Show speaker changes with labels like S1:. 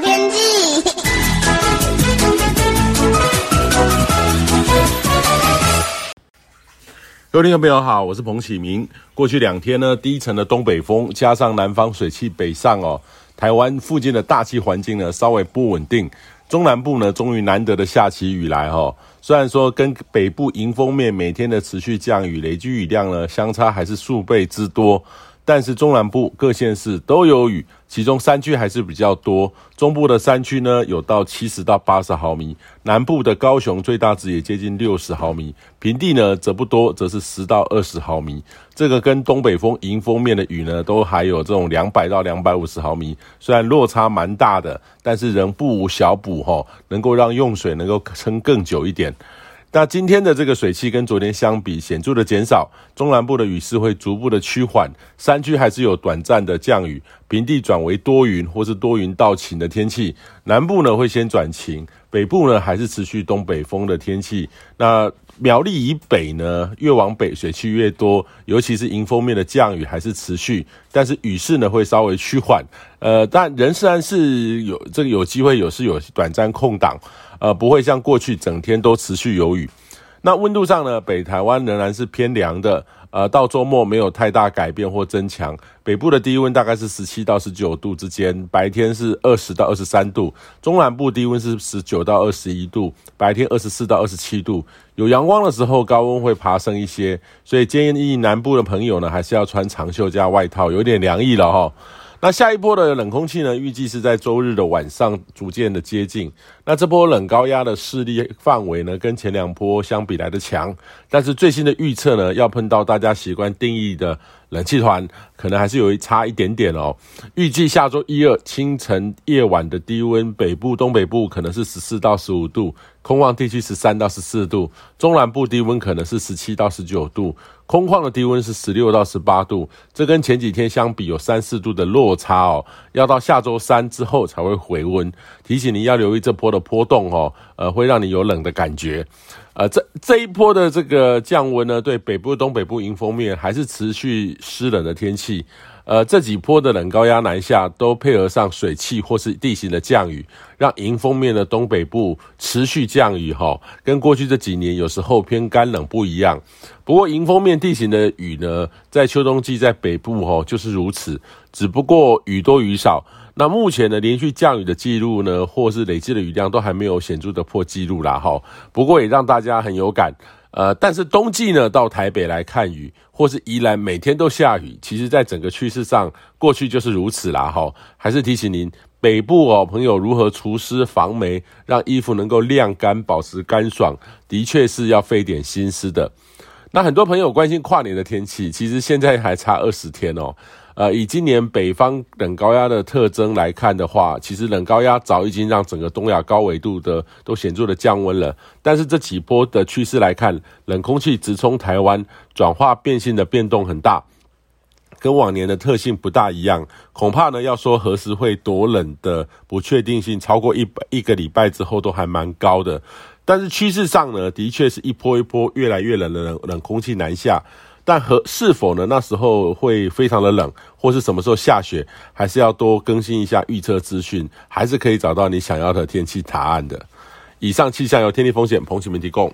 S1: 天气。
S2: 各位听众朋友好，我是彭启明。过去两天呢，低层的东北风加上南方水汽北上哦，台湾附近的大气环境呢稍微不稳定。中南部呢，终于难得的下起雨来哈。虽然说跟北部迎风面每天的持续降雨，累积雨量呢相差还是数倍之多。但是中南部各县市都有雨，其中山区还是比较多。中部的山区呢，有到七十到八十毫米，南部的高雄最大值也接近六十毫米，平地呢则不多，则是十到二十毫米。这个跟东北风迎风面的雨呢，都还有这种两百到两百五十毫米，虽然落差蛮大的，但是仍不无小补哈，能够让用水能够撑更久一点。那今天的这个水汽跟昨天相比显著的减少，中南部的雨势会逐步的趋缓，山区还是有短暂的降雨，平地转为多云或是多云到晴的天气，南部呢会先转晴，北部呢还是持续东北风的天气。那苗栗以北呢，越往北水汽越多，尤其是迎风面的降雨还是持续，但是雨势呢会稍微趋缓，呃，但仍然是有这个有机会有是有短暂空档。呃，不会像过去整天都持续有雨。那温度上呢，北台湾仍然是偏凉的。呃，到周末没有太大改变或增强。北部的低温大概是十七到十九度之间，白天是二十到二十三度。中南部低温是十九到二十一度，白天二十四到二十七度。有阳光的时候，高温会爬升一些，所以建议南部的朋友呢，还是要穿长袖加外套，有点凉意了哈。那下一波的冷空气呢，预计是在周日的晚上逐渐的接近。那这波冷高压的势力范围呢，跟前两波相比来的强，但是最新的预测呢，要碰到大家习惯定义的冷气团，可能还是有一差一点点哦。预计下周一二清晨夜晚的低温，北部、东北部可能是十四到十五度，空旷地区十三到十四度，中南部低温可能是十七到十九度。空旷的低温是十六到十八度，这跟前几天相比有三四度的落差哦。要到下周三之后才会回温，提醒你要留意这波的波动哦，呃，会让你有冷的感觉。呃，这这一波的这个降温呢，对北部、东北部迎风面还是持续湿冷的天气。呃，这几波的冷高压南下，都配合上水汽或是地形的降雨，让迎风面的东北部持续降雨哈，跟过去这几年有时候偏干冷不一样。不过迎风面地形的雨呢，在秋冬季在北部哈就是如此，只不过雨多雨少。那目前呢，连续降雨的记录呢，或是累积的雨量都还没有显著的破纪录啦哈。不过也让大家很有感。呃，但是冬季呢，到台北来看雨，或是宜兰每天都下雨，其实在整个趋势上，过去就是如此啦，哈。还是提醒您，北部哦，朋友如何除湿防霉，让衣服能够晾干，保持干爽，的确是要费点心思的。那很多朋友关心跨年的天气，其实现在还差二十天哦。呃，以今年北方冷高压的特征来看的话，其实冷高压早已经让整个东亚高纬度的都显著的降温了。但是这几波的趋势来看，冷空气直冲台湾，转化变性的变动很大，跟往年的特性不大一样。恐怕呢，要说何时会多冷的不确定性，超过一一个礼拜之后都还蛮高的。但是趋势上呢，的确是一波一波越来越冷的冷冷空气南下。但和是否呢？那时候会非常的冷，或是什么时候下雪，还是要多更新一下预测资讯，还是可以找到你想要的天气答案的。以上气象由天气风险彭启明提供。